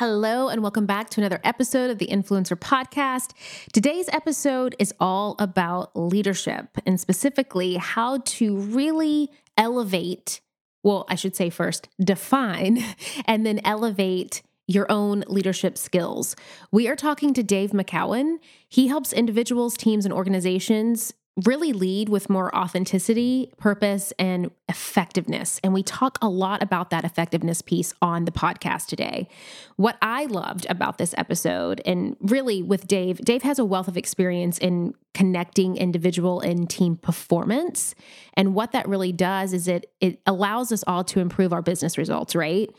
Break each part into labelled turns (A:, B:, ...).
A: Hello, and welcome back to another episode of the Influencer Podcast. Today's episode is all about leadership and specifically how to really elevate, well, I should say first, define, and then elevate your own leadership skills. We are talking to Dave McKeown. He helps individuals, teams, and organizations really lead with more authenticity, purpose, and effectiveness. And we talk a lot about that effectiveness piece on the podcast today. What I loved about this episode, and really with Dave, Dave has a wealth of experience in connecting individual and team performance. And what that really does is it it allows us all to improve our business results, right?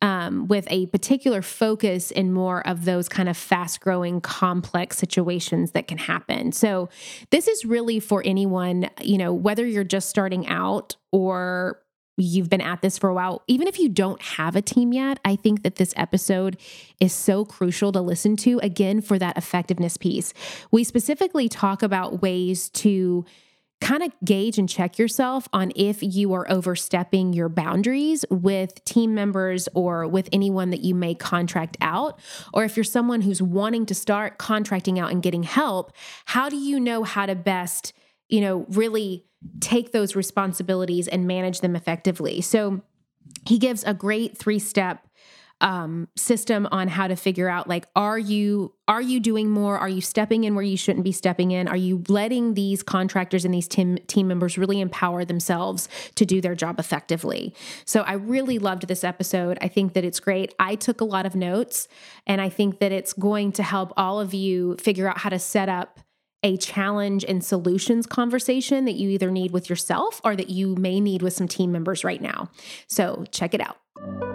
A: Um, with a particular focus in more of those kind of fast growing, complex situations that can happen. So, this is really for anyone, you know, whether you're just starting out or you've been at this for a while, even if you don't have a team yet, I think that this episode is so crucial to listen to again for that effectiveness piece. We specifically talk about ways to kind of gauge and check yourself on if you are overstepping your boundaries with team members or with anyone that you may contract out. Or if you're someone who's wanting to start contracting out and getting help, how do you know how to best, you know, really take those responsibilities and manage them effectively? So he gives a great three step um, system on how to figure out like are you are you doing more? Are you stepping in where you shouldn't be stepping in? Are you letting these contractors and these team team members really empower themselves to do their job effectively? So i really loved this episode. I think that it's great. I took a lot of notes and i think that it's going to help all of you figure out how to set up a challenge and solutions conversation that you either need with yourself or that you may need with some team members right now. So check it out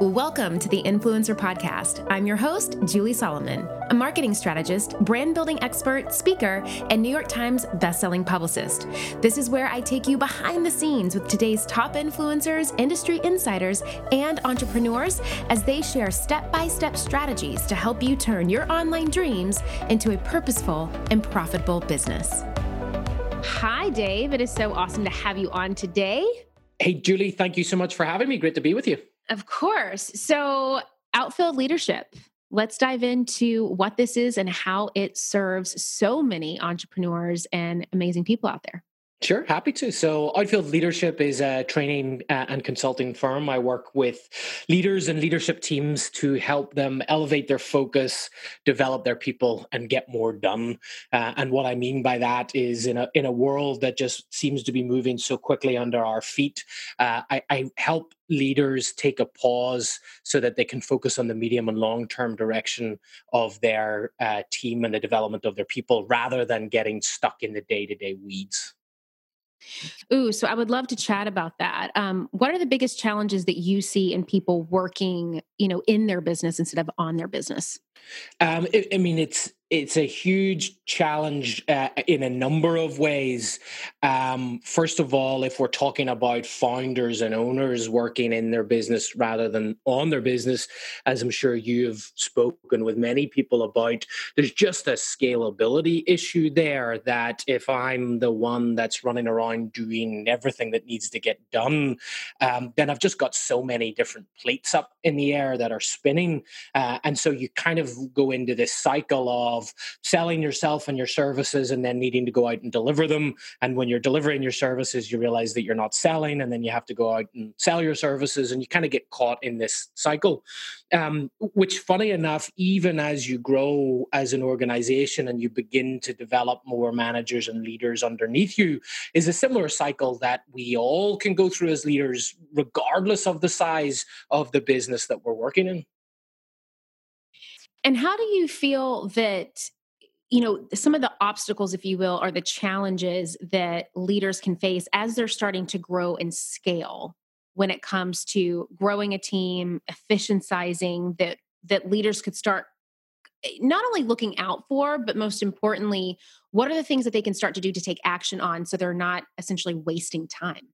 A: Welcome to the Influencer Podcast. I'm your host, Julie Solomon, a marketing strategist, brand building expert, speaker, and New York Times bestselling publicist. This is where I take you behind the scenes with today's top influencers, industry insiders, and entrepreneurs as they share step by step strategies to help you turn your online dreams into a purposeful and profitable business. Hi, Dave. It is so awesome to have you on today.
B: Hey, Julie, thank you so much for having me. Great to be with you.
A: Of course. So, outfield leadership. Let's dive into what this is and how it serves so many entrepreneurs and amazing people out there.
B: Sure, happy to. So, Outfield Leadership is a training uh, and consulting firm. I work with leaders and leadership teams to help them elevate their focus, develop their people, and get more done. Uh, and what I mean by that is, in a in a world that just seems to be moving so quickly under our feet, uh, I, I help leaders take a pause so that they can focus on the medium and long term direction of their uh, team and the development of their people, rather than getting stuck in the day to day weeds.
A: Ooh, so I would love to chat about that. Um, what are the biggest challenges that you see in people working, you know, in their business instead of on their business?
B: Um, I, I mean, it's it's a huge challenge uh, in a number of ways. Um, first of all, if we're talking about founders and owners working in their business rather than on their business, as I'm sure you've spoken with many people about, there's just a scalability issue there that if I'm the one that's running around doing everything that needs to get done, um, then I've just got so many different plates up in the air that are spinning. Uh, and so you kind of go into this cycle of of selling yourself and your services and then needing to go out and deliver them. And when you're delivering your services, you realize that you're not selling, and then you have to go out and sell your services, and you kind of get caught in this cycle. Um, which, funny enough, even as you grow as an organization and you begin to develop more managers and leaders underneath you, is a similar cycle that we all can go through as leaders, regardless of the size of the business that we're working in.
A: And how do you feel that you know some of the obstacles if you will are the challenges that leaders can face as they're starting to grow and scale when it comes to growing a team efficientizing that that leaders could start eh, not only looking out for but most importantly what are the things that they can start to do to take action on so they're not essentially wasting time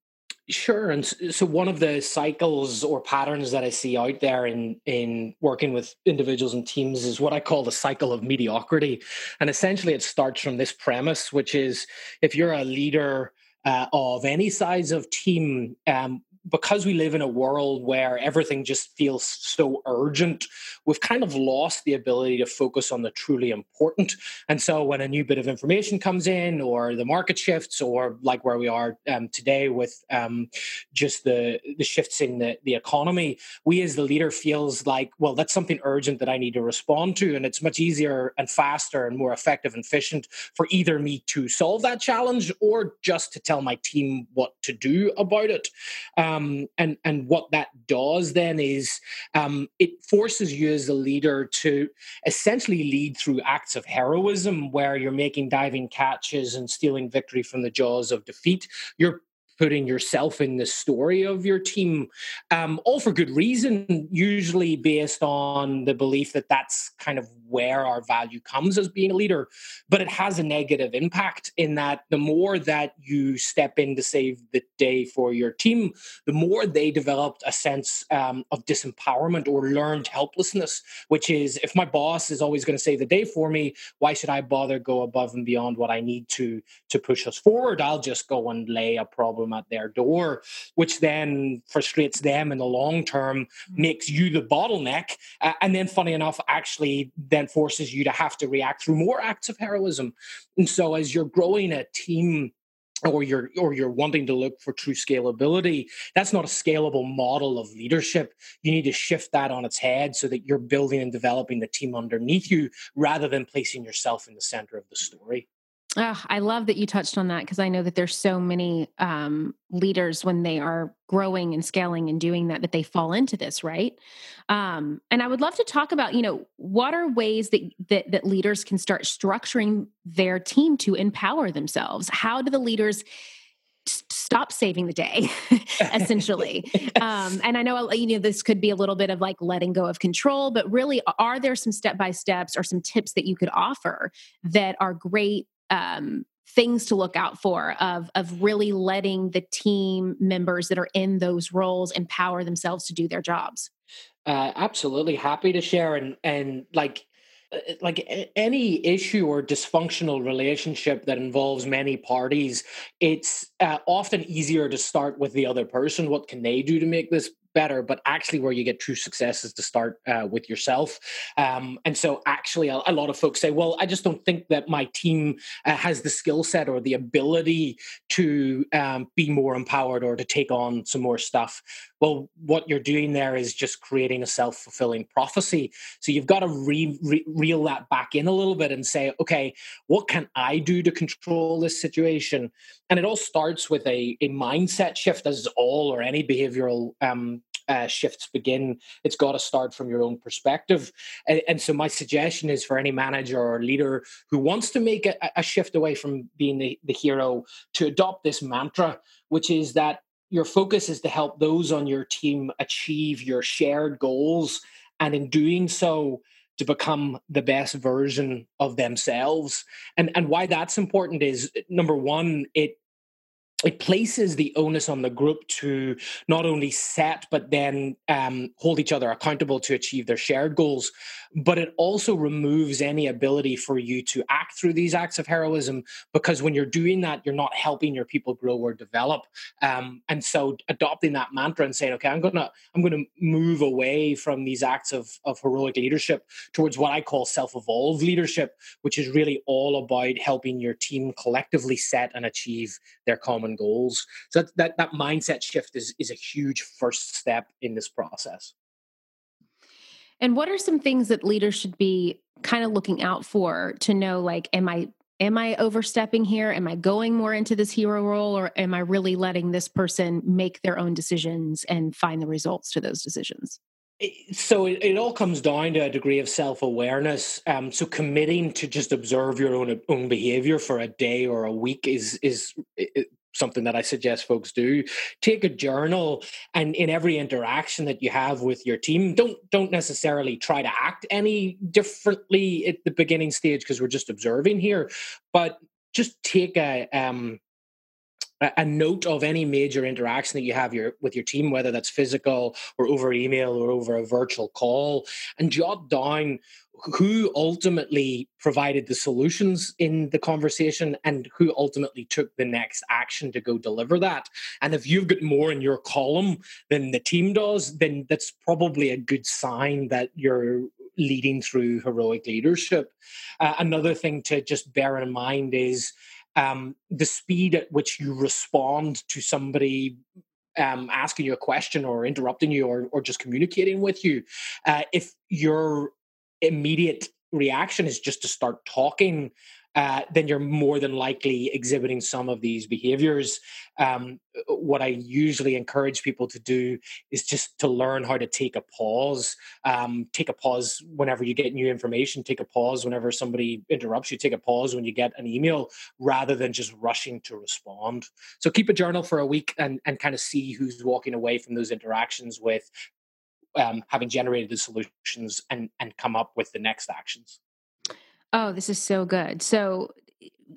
B: Sure, and so one of the cycles or patterns that I see out there in in working with individuals and teams is what I call the cycle of mediocrity, and essentially it starts from this premise, which is if you're a leader uh, of any size of team, um, because we live in a world where everything just feels so urgent, we've kind of lost the ability to focus on the truly important. And so when a new bit of information comes in, or the market shifts, or like where we are um, today with um, just the the shifts in the, the economy, we as the leader feels like, well, that's something urgent that I need to respond to, and it's much easier and faster and more effective and efficient for either me to solve that challenge or just to tell my team what to do about it. Um, and and what that does then is um, it forces you as a leader to essentially lead through acts of heroism, where you're making diving catches and stealing victory from the jaws of defeat. You're putting yourself in the story of your team, um, all for good reason, usually based on the belief that that's kind of where our value comes as being a leader. But it has a negative impact in that the more that you step in to save the day for your team, the more they developed a sense um, of disempowerment or learned helplessness, which is if my boss is always going to save the day for me, why should I bother go above and beyond what I need to to push us forward? I'll just go and lay a problem problem at their door, which then frustrates them in the long term, mm. makes you the bottleneck. Uh, and then, funny enough, actually then forces you to have to react through more acts of heroism. And so, as you're growing a team, or you're or you're wanting to look for true scalability that's not a scalable model of leadership you need to shift that on its head so that you're building and developing the team underneath you rather than placing yourself in the center of the story
A: Oh, I love that you touched on that because I know that there's so many um, leaders when they are growing and scaling and doing that that they fall into this, right? Um, and I would love to talk about, you know, what are ways that, that that leaders can start structuring their team to empower themselves? How do the leaders stop saving the day essentially um, and i know you know this could be a little bit of like letting go of control but really are there some step by steps or some tips that you could offer that are great um, things to look out for of of really letting the team members that are in those roles empower themselves to do their jobs.
B: Uh, absolutely. Happy to share and and like uh, uh, like any issue or dysfunctional relationship that involves many parties it's uh, often easier to start with the other person. What can they do to make this better but actually where you get true success is to start uh, with yourself. Um, and so actually a, a, lot of folks say well i just don't think that my team uh, has the skill set or the ability to um, be more empowered or to take on some more stuff. Well what you're doing there is just creating a self-fulfilling prophecy. So you've got to re- re- reel that back in a little bit and say okay what can i do to control this situation? And it all starts with a, a mindset shift as all or any behavioral um, uh, shifts begin, it's got to start from your own perspective. And, and, so, my suggestion is for any manager or leader who wants to make a, a shift away from being the, the hero to adopt this mantra, which is that your focus is to help those on your team achieve your shared goals. And in doing so, to become the best version of themselves. And and why that's important is number one, it it places the onus on the group to not only set but then um, hold each other accountable to achieve their shared goals but it also removes any ability for you to act through these acts of heroism because when you're doing that you're not helping your people grow or develop. Um, and so adopting that mantra and saying okay i'm gonna i'm gonna move away from these acts of, of heroic leadership towards what i call self-evolved leadership which is really all about helping your team collectively set and achieve their common goals so that that, that mindset shift is is a huge first step in this process
A: and what are some things that leaders should be kind of looking out for to know like am I am I overstepping here? Am I going more into this hero role or am I really letting this person make their own decisions and find the results to those decisions?
B: So it, it, all comes down to a degree of self-awareness um, so committing to just observe your own own behavior for a day or a week is is something that I suggest folks do. Take a journal and in every interaction that you have with your team, don't don't necessarily try to act any differently at the beginning stage because we're just observing here, but just take a um a note of any major interaction that you have your, with your team, whether that's physical or over email or over a virtual call, and jot down who ultimately provided the solutions in the conversation and who ultimately took the next action to go deliver that. And if you've got more in your column than the team does, then that's probably a good sign that you're leading through heroic leadership. Uh, another thing to just bear in mind is um, the speed at which you respond to somebody um, asking you a question or interrupting you or, or just communicating with you. Uh, if your immediate reaction is just to start talking uh, then you're more than likely exhibiting some of these behaviors. Um, what I usually encourage people to do is just to learn how to take a pause. Um, take a pause whenever you get new information, take a pause whenever somebody interrupts you, take a pause when you get an email rather than just rushing to respond. So keep a journal for a week and, and kind of see who's walking away from those interactions with um, having generated the solutions and, and come up with the next actions.
A: Oh, this is so good. So,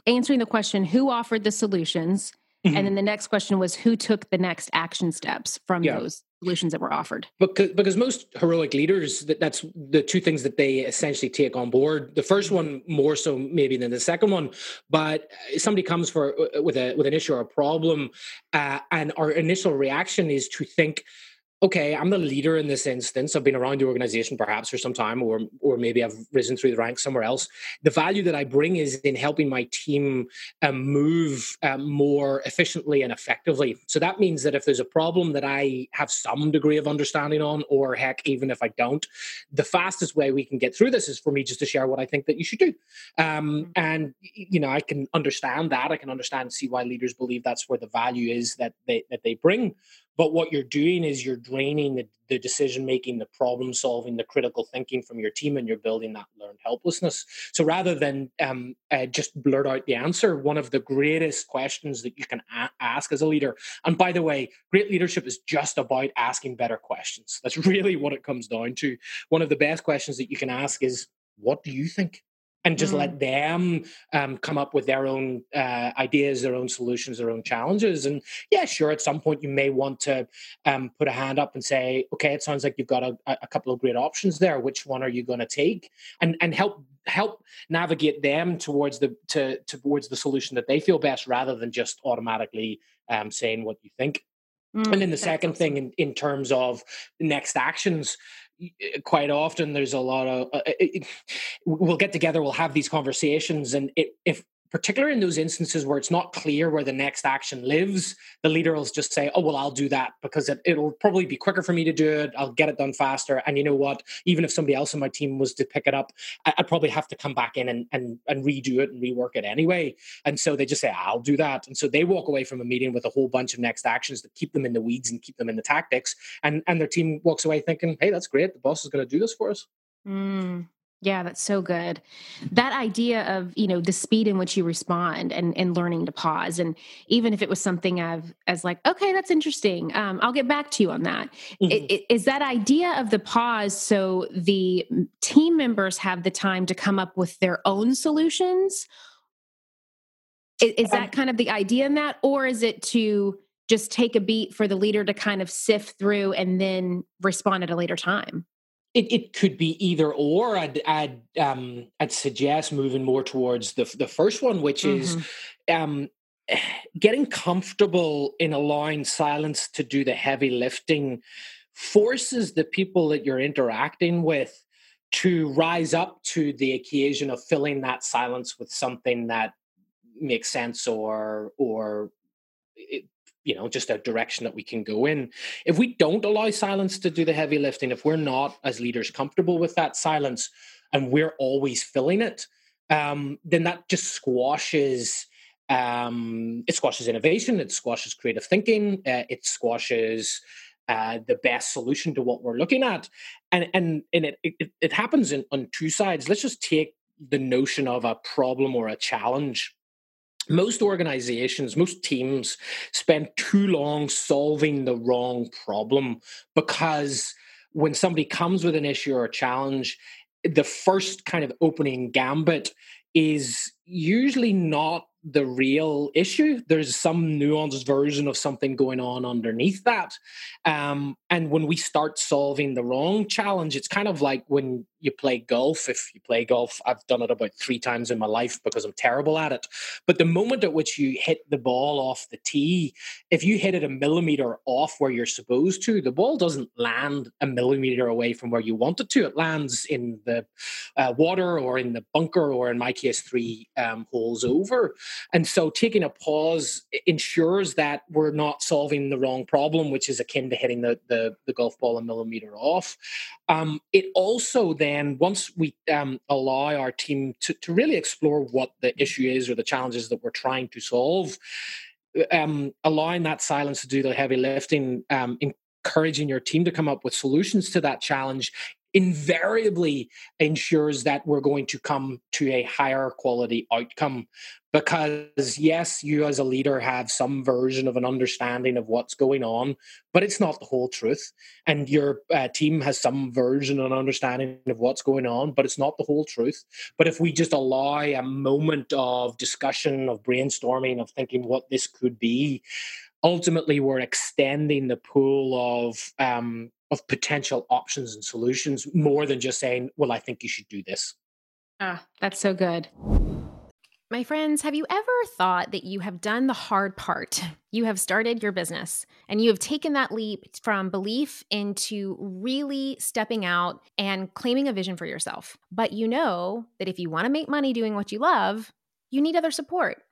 A: answering the question, who offered the solutions? Mm-hmm. And then the next question was, who took the next action steps from yeah. those solutions that were offered?
B: Because, because most heroic leaders, that, that's the two things that they essentially take on board. The first one more so maybe than the second one, but somebody comes for uh, with a with an issue or a problem, uh, and our initial reaction is to think okay, I'm the leader in this instance. I've been around the organization perhaps for some time, or or maybe I've risen through the ranks somewhere else. The value that I bring is in helping my team um, move um, more efficiently and effectively. So that means that if there's a problem that I have some degree of understanding on, or heck, even if I don't, the fastest way we can get through this is for me just to share what I think that you should do. Um, mm-hmm. and you know, I can understand that. I can understand and see why leaders believe that's where the value is that they that they bring but what you're doing is you're draining the, the decision making the problem solving the critical thinking from your team and you're building that learned helplessness. So rather than um, uh, just blurt out the answer one of the greatest questions that you can a- ask as a leader and by the way great leadership is just about asking better questions. That's really what it comes down to. One of the best questions that you can ask is what do you think and just mm. let them um, come up with their own uh, ideas, their own solutions, their own challenges. And yeah, sure, at some point you may want to um, put a hand up and say, okay, it sounds like you've got a, a couple of great options there. Which one are you going to take? And and help help navigate them towards the to towards the solution that they feel best, rather than just automatically um, saying what you think. Mm, and then the second awesome. thing in, in terms of next actions, quite often there's a lot of uh, it, we'll get together we'll have these conversations and it, if particularly in those instances where it's not clear where the next action lives, the leader will just say, "Oh, well, I'll do that because it, will probably be quicker for me to do it. I'll get it done faster." And you know what? Even if somebody else in my team was to pick it up, I, would probably have to come back in and, and and redo it and rework it anyway. And so they just say, "I'll do that." And so they walk away from a meeting with a whole bunch of next actions that keep them in the weeds and keep them in the tactics. And and their team walks away thinking, "Hey, that's great. The boss is going to do this for us."
A: Mm, yeah, that's so good. That idea of, you know, the speed in which you respond and, and learning to pause. And even if it was something of as like, okay, that's interesting. Um, I'll get back to you on that. Mm-hmm. It, it, is that idea of the pause so the team members have the time to come up with their own solutions? Is, is that kind of the idea in that? Or is it to just take a beat for the leader to kind of sift through and then respond at a later time?
B: It, it could be either or. I'd I'd um, I'd suggest moving more towards the the first one, which mm-hmm. is um, getting comfortable in allowing silence to do the heavy lifting. Forces the people that you're interacting with to rise up to the occasion of filling that silence with something that makes sense or or it you know just a direction that we can go in. If we don't allow silence to do the heavy lifting if we're not as leaders comfortable with that silence and we're always filling it um, then that just squashes um, it squashes innovation it squashes creative thinking uh, it squashes uh, the best solution to what we're looking at. And and and it it, it happens in, on two sides. Let's just take the notion of a problem or a challenge most organizations, most teams spend too long solving the wrong problem because when somebody comes with an issue or a challenge, the first kind of opening gambit is usually not the real issue. There's some nuanced version of something going on underneath that. Um, and when we start solving the wrong challenge, it's kind of like when you play golf. If you play golf, I've done it about three times in my life because I'm terrible at it. But the moment at which you hit the ball off the tee, if you hit it a millimeter off where you're supposed to, the ball doesn't land a millimeter away from where you want it to. It lands in the uh, water or in the bunker, or in my case, three um, holes over. And so taking a pause ensures that we're not solving the wrong problem, which is akin to hitting the, the, the golf ball a millimeter off. Um, it also then, once we um, allow our team to, to really explore what the issue is or the challenges that we're trying to solve, um, allowing that silence to do the heavy lifting, um, encouraging your team to come up with solutions to that challenge invariably ensures that we're going to come to a higher quality outcome because yes you as a leader have some version of an understanding of what's going on but it's not the whole truth. And your uh, team has some version and understanding of what's going on but it's not the whole truth. But if we just allow a moment of discussion of brainstorming of thinking what this could be ultimately we're extending the pool of um, of potential options and solutions more than just saying, well, I think you should do this.
A: Ah, that's so good. My friends, have you ever thought that you have done the hard part? You have started your business and you have taken that leap from belief into really stepping out and claiming a vision for yourself. But you know that if you want to make money doing what you love, you need other support.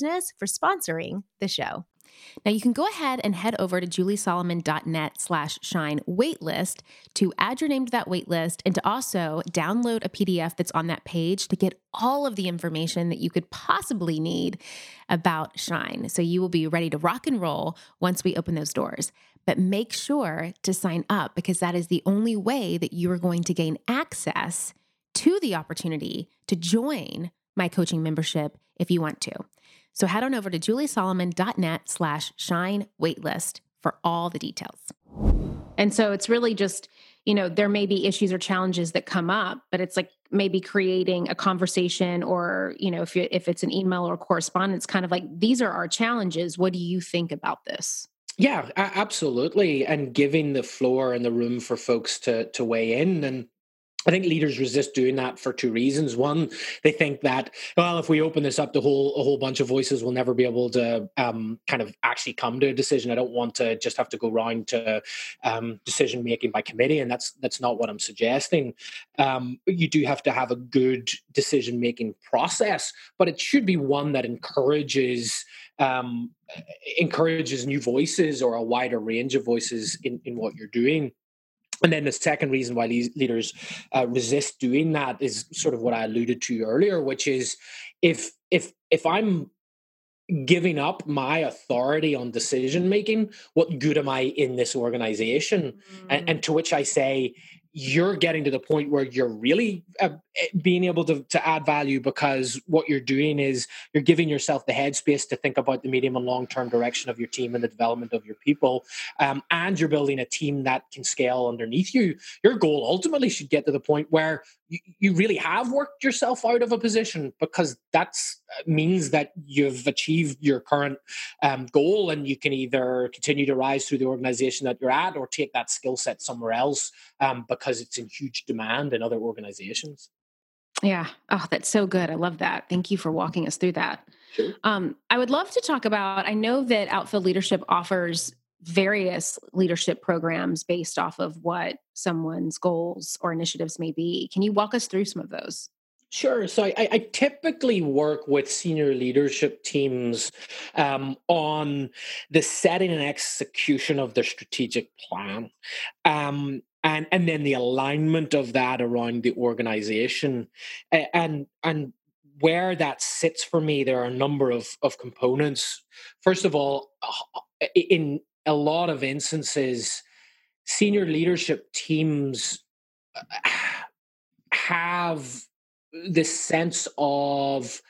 A: for sponsoring the show. Now you can go ahead and head over to juliesolomon.net slash shine waitlist to add your name to that waitlist and to also download a PDF that's on that page to get all of the information that you could possibly need about Shine. So you will be ready to rock and roll once we open those doors but make sure to sign up because that is the only way that you are going to gain access to the opportunity to join my coaching membership if you want to. So head on over to juliesolomon.net slash shine waitlist for all the details. And so it's really just, you know, there may be issues or challenges that come up, but it's like maybe creating a conversation or, you know, if you, if it's an email or correspondence, kind of like these are our challenges. What do you think about this?
B: Yeah, absolutely. And giving the floor and the room for folks to to weigh in and I think leaders resist doing that for two reasons. One, they think that well, if we open this up to whole a whole bunch of voices, we'll never be able to um, kind of actually come to a decision. I don't want to just have to go round to um, decision making by committee, and that's that's not what I'm suggesting. Um, you do have to have a good decision making process, but it should be one that encourages um, encourages new voices or a wider range of voices in, in what you're doing. And then the second reason why these leaders uh, resist doing that is sort of what I alluded to earlier, which is if if if I'm giving up my authority on decision making, what good am I in this organization? Mm. And, and to which I say, you're getting to the point where you're really uh, eh, being able to, to add value because what you're doing is you're giving yourself the headspace to think about the medium and long term direction of your team and the development of your people um, and you're building a team that can scale underneath you. Your goal ultimately should get to the point where you, you really have worked yourself out of a position because that uh, means that you've achieved your current um, goal and you can either continue to rise through the organization that you're at or take that skill set somewhere else um, because it's in huge demand in other organizations.
A: Yeah. Oh, that's so good. I love that. Thank you for walking us through that. Sure. Um, I would love to talk about. I know that Outfield Leadership offers various leadership programs based off of what someone's goals or initiatives may be. Can you walk us through some of those?
B: Sure. So I, I, typically work with senior leadership teams um, on the setting and execution of their strategic plan, um, and and then the alignment of that around the organization, and and where that sits for me, there are a number of of components. First of all, uh, in a lot of instances, senior leadership teams uh, have this sense of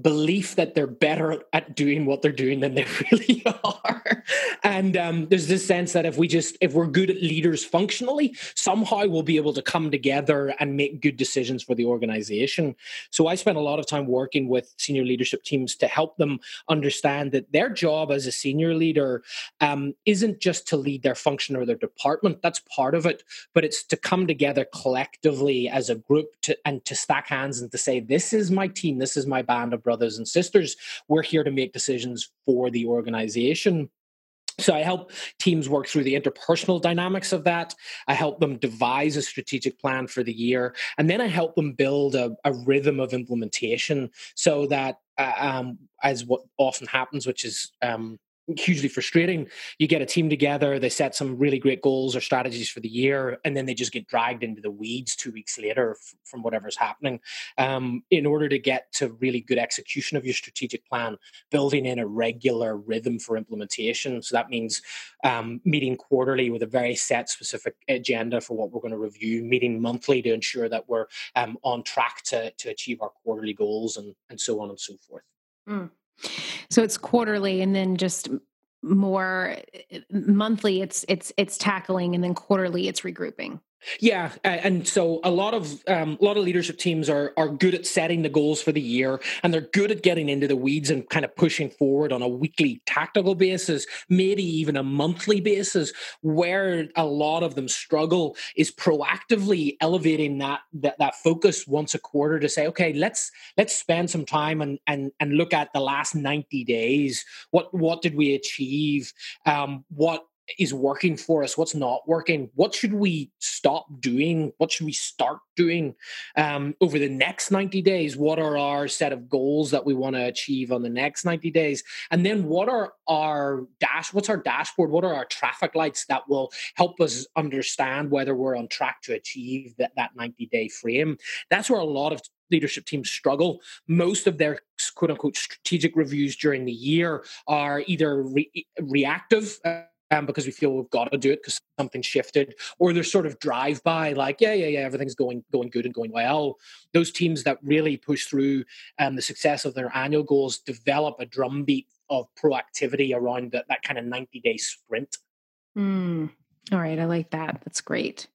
B: belief that they're better at doing what they're doing than they really are. And um, there's this sense that if we just if we're good at leaders functionally somehow we'll be able to come together and make good decisions for the organization. So i spent a lot of time working with senior leadership teams to help them understand that their job as a senior leader um, isn't just to lead their function or their department that's part of it but it's to come together collectively as a group to, and to stack hands and to say this is my team this is my band brothers and sisters. We're here to make decisions for the organization. So I help teams work through the interpersonal dynamics of that. I help them devise a strategic plan for the year, and then I help them build a, a rhythm of implementation so that, uh, um, as what often happens, which is um, hugely frustrating. You get a team together, they set some really great goals or strategies for the year, and then they just get dragged into the weeds two weeks later f- from whatever's happening. Um, in order to get to really good execution of your strategic plan, building in a regular rhythm for implementation. So that means um, meeting quarterly with a very set specific agenda for what we're going to review, meeting monthly to ensure that we're um, on track to, to achieve our quarterly goals, and, and so on and so forth.
A: Mm. So it's quarterly and then just more eh, monthly it's it's it's tackling and then quarterly it's regrouping.
B: Yeah, and so a lot of um, a lot of leadership teams are are good at setting the goals for the year, and they're good at getting into the weeds and kind of pushing forward on a weekly tactical basis, maybe even a monthly basis. Where a lot of them struggle is proactively elevating that that, that focus once a quarter to say, okay, let's let's spend some time and and and look at the last ninety days. What what did we achieve? Um, what is working for us what's not working what should we stop doing what should we start doing um, over the next 90 days what are our set of goals that we want to achieve on the next 90 days and then what are our dash what's our dashboard what are our traffic lights that will help us understand whether we're on track to achieve that, that 90 day frame that's where a lot of leadership teams struggle. Most of their quote unquote strategic reviews during the year are either re- reactive. Uh, um, because we feel we've got to do it because something shifted, or they're sort of drive by, like, yeah, yeah, yeah, everything's going going good and going well. Those teams that really push through um, the success of their annual goals develop a drumbeat of proactivity around that, that kind of 90 day sprint.
A: Mm. All right, I like that. That's great.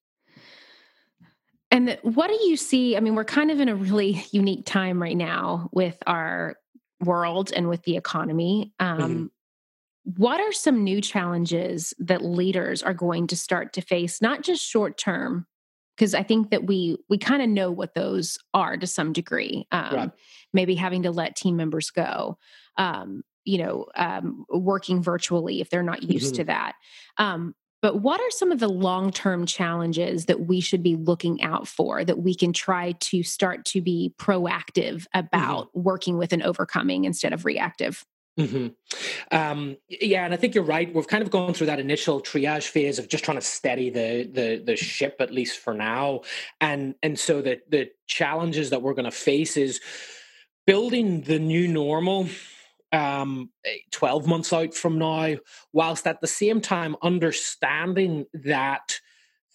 A: And what do you see? I mean, we're kind of in a really unique time right now with our world and with the economy. Um, mm-hmm. What are some new challenges that leaders are going to start to face, not just short term? Because I think that we we kind of know what those are to some degree. Um, right. Maybe having to let team members go, um, you know, um, working virtually if they're not used mm-hmm. to that. Um, but what are some of the long term challenges that we should be looking out for that we can try to start to be proactive mm-hmm. about mm-hmm. working with and overcoming instead of reactive?
B: Mm-hmm. Um, yeah, and I think you're right. We've kind of gone through that initial triage phase of just trying to steady the the the ship at least for now, and and so the the challenges that we're going to face is building the new normal um, eh, 12 months out from now, whilst at the same time understanding that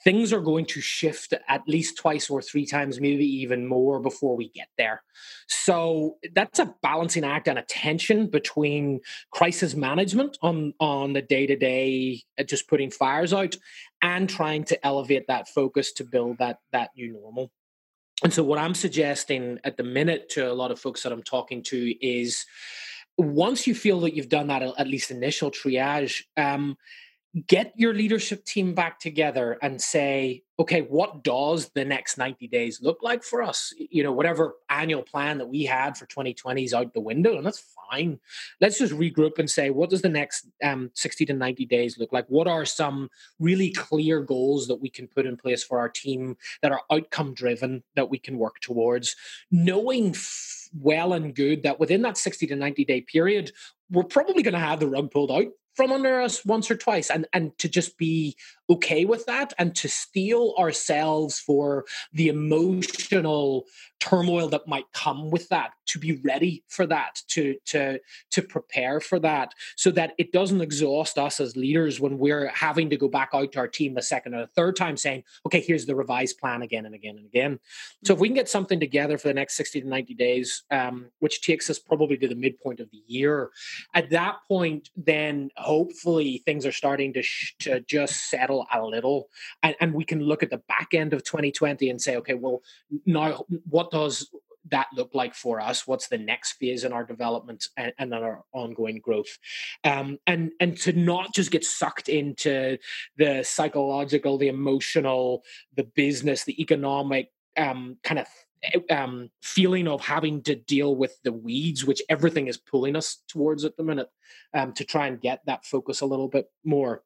B: things are going to shift at least twice or three times, maybe even more before we get there. So that's a balancing act and a tension between crisis management on, on the day to day, just putting fires out, and trying to elevate that focus to build that, that new normal. And so, what I'm suggesting at the minute to a lot of folks that I'm talking to is once you feel that you've done that at least initial triage, um, get your leadership team back together and say, okay, what does the next 90 days look like for us? You know, whatever annual plan that we had for 2020 is out the window, and that's fine. Let's just regroup and say, what does the next um, 60 to 90 days look like? What are some really clear goals that we can put in place for our team that are outcome driven that we can work towards? Knowing f- well and good that within that 60 to 90 day period, we're probably going to have the rug pulled out from under us once or twice and and to just be okay with that and to steel ourselves for the emotional turmoil that might come with that to be ready for that to to to prepare for that so that it doesn't exhaust us as leaders when we're having to go back out to our team a second or a third time saying okay here's the revised plan again and again and again. So if we can get something together for the next 60 to 90 days um, which takes us probably to the midpoint of the year at that point then hopefully things are starting to, sh- to just settle a little and, and we can look at the back end of 2020 and say okay well now what does that look like for us? What's the next phase in our development and, and our ongoing growth? Um, and and to not just get sucked into the psychological the emotional the business the economic um, kind of um, feeling of having to deal with the weeds, which everything is pulling us towards at the minute, um, to try and get that focus a little bit more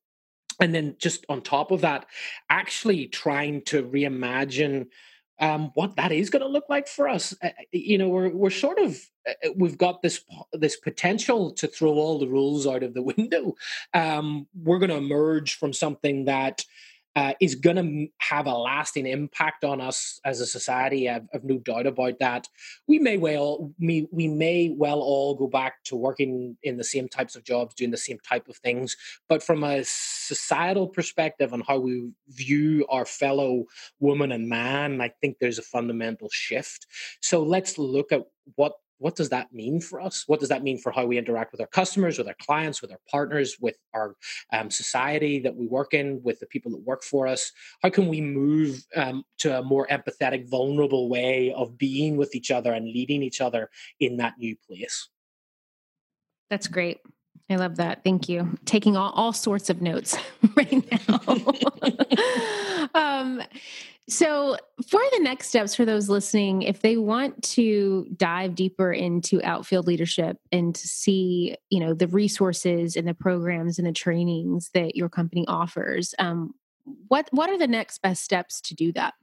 B: and then just on top of that actually trying to reimagine um, what that is going to look like for us uh, you know we're we're sort of uh, we've got this this potential to throw all the rules out of the window. Um, we're going to emerge from something that uh, is going to have a lasting impact on us as a society. I've, I've, no doubt about that. We may well we, we may well all go back to working in the same types of jobs, doing the same type of things, but from a societal perspective on how we view our fellow woman and man, I think there's a fundamental shift. So let's look at what what does that mean for us? What does that mean for how we interact with our customers, with our clients, with our partners, with our um, society that we work in, with the people that work for us? How can we move um, to a more empathetic, vulnerable way of being with each other and leading each other in that new place?
A: That's great. I love that. Thank you. Taking all, all sorts of notes right now. um, so, for the next steps for those listening, if they want to dive deeper into outfield leadership and to see, you know, the resources and the programs and the trainings that your company offers, um, what what are the next best steps to do that?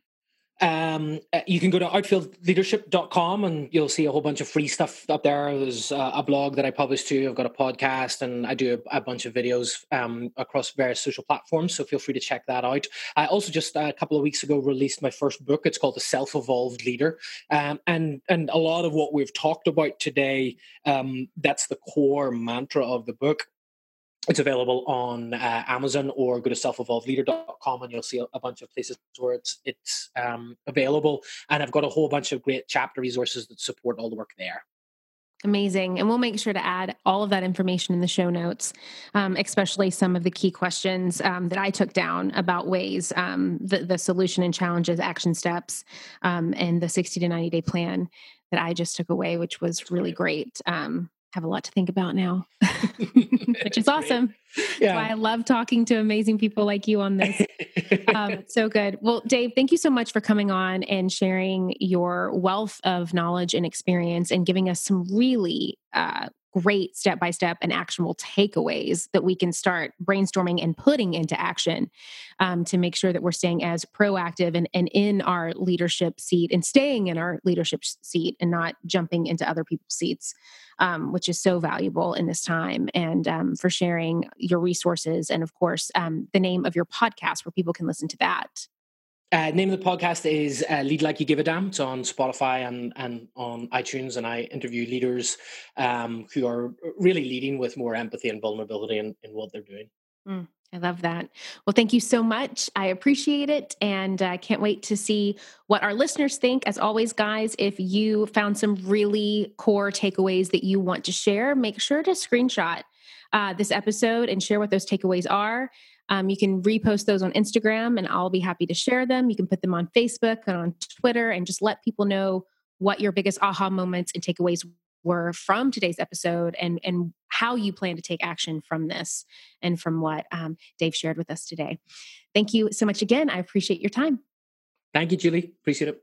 B: Um, uh, you can go to outfieldleadership.com and you'll see a whole bunch of free stuff up there. There's uh, a blog that I publish too. I've got a podcast and I do a, a bunch of videos um, across various social platforms. So feel free to check that out. I also just uh, a couple of weeks ago released my first book. It's called The Self Evolved Leader. Um, and, and a lot of what we've talked about today, um, that's the core mantra of the book it's available on uh, Amazon or go to selfevolvedleader.com and you'll see a, bunch of places where it's it's um, available. And I've got a whole bunch of great chapter resources that support all the work there.
A: Amazing. And we'll make sure to add all of that information in the show notes, um, especially some of the key questions um, that I took down about ways, um, the, the, solution and challenges, action steps, um, and the 60 to 90 day plan that I just took away, which was really great. Um, have a lot to think about now, which is awesome. Yeah. I love talking to amazing people like you on this. um, so good. Well, Dave, thank you so much for coming on and sharing your wealth of knowledge and experience and giving us some really uh, great step by step and actionable takeaways that we can start brainstorming and putting into action um, to make sure that we're staying as proactive and, and in our leadership seat and staying in our leadership seat and not jumping into other people's seats, um, which is so valuable in this time. And um, for sharing your resources and, of course, um, the name of your podcast where people can listen to that.
B: Uh, name of the podcast is uh, Lead Like You Give a Damn. It's on Spotify and, and on iTunes. And I interview leaders um, who are really leading with more empathy and vulnerability in, in what they're doing.
A: Mm, I love that. Well, thank you so much. I appreciate it. And I uh, can't wait to see what our listeners think. As always, guys, if you found some really core takeaways that you want to share, make sure to screenshot uh, this episode and share what those takeaways are. Um, you can repost those on Instagram and I'll be happy to share them. You can put them on Facebook and on Twitter and just let people know what your biggest aha moments and takeaways were from today's episode and, and how you plan to take action from this and from what um, Dave shared with us today. Thank you so much again. I appreciate your time.
B: Thank you, Julie. Appreciate it.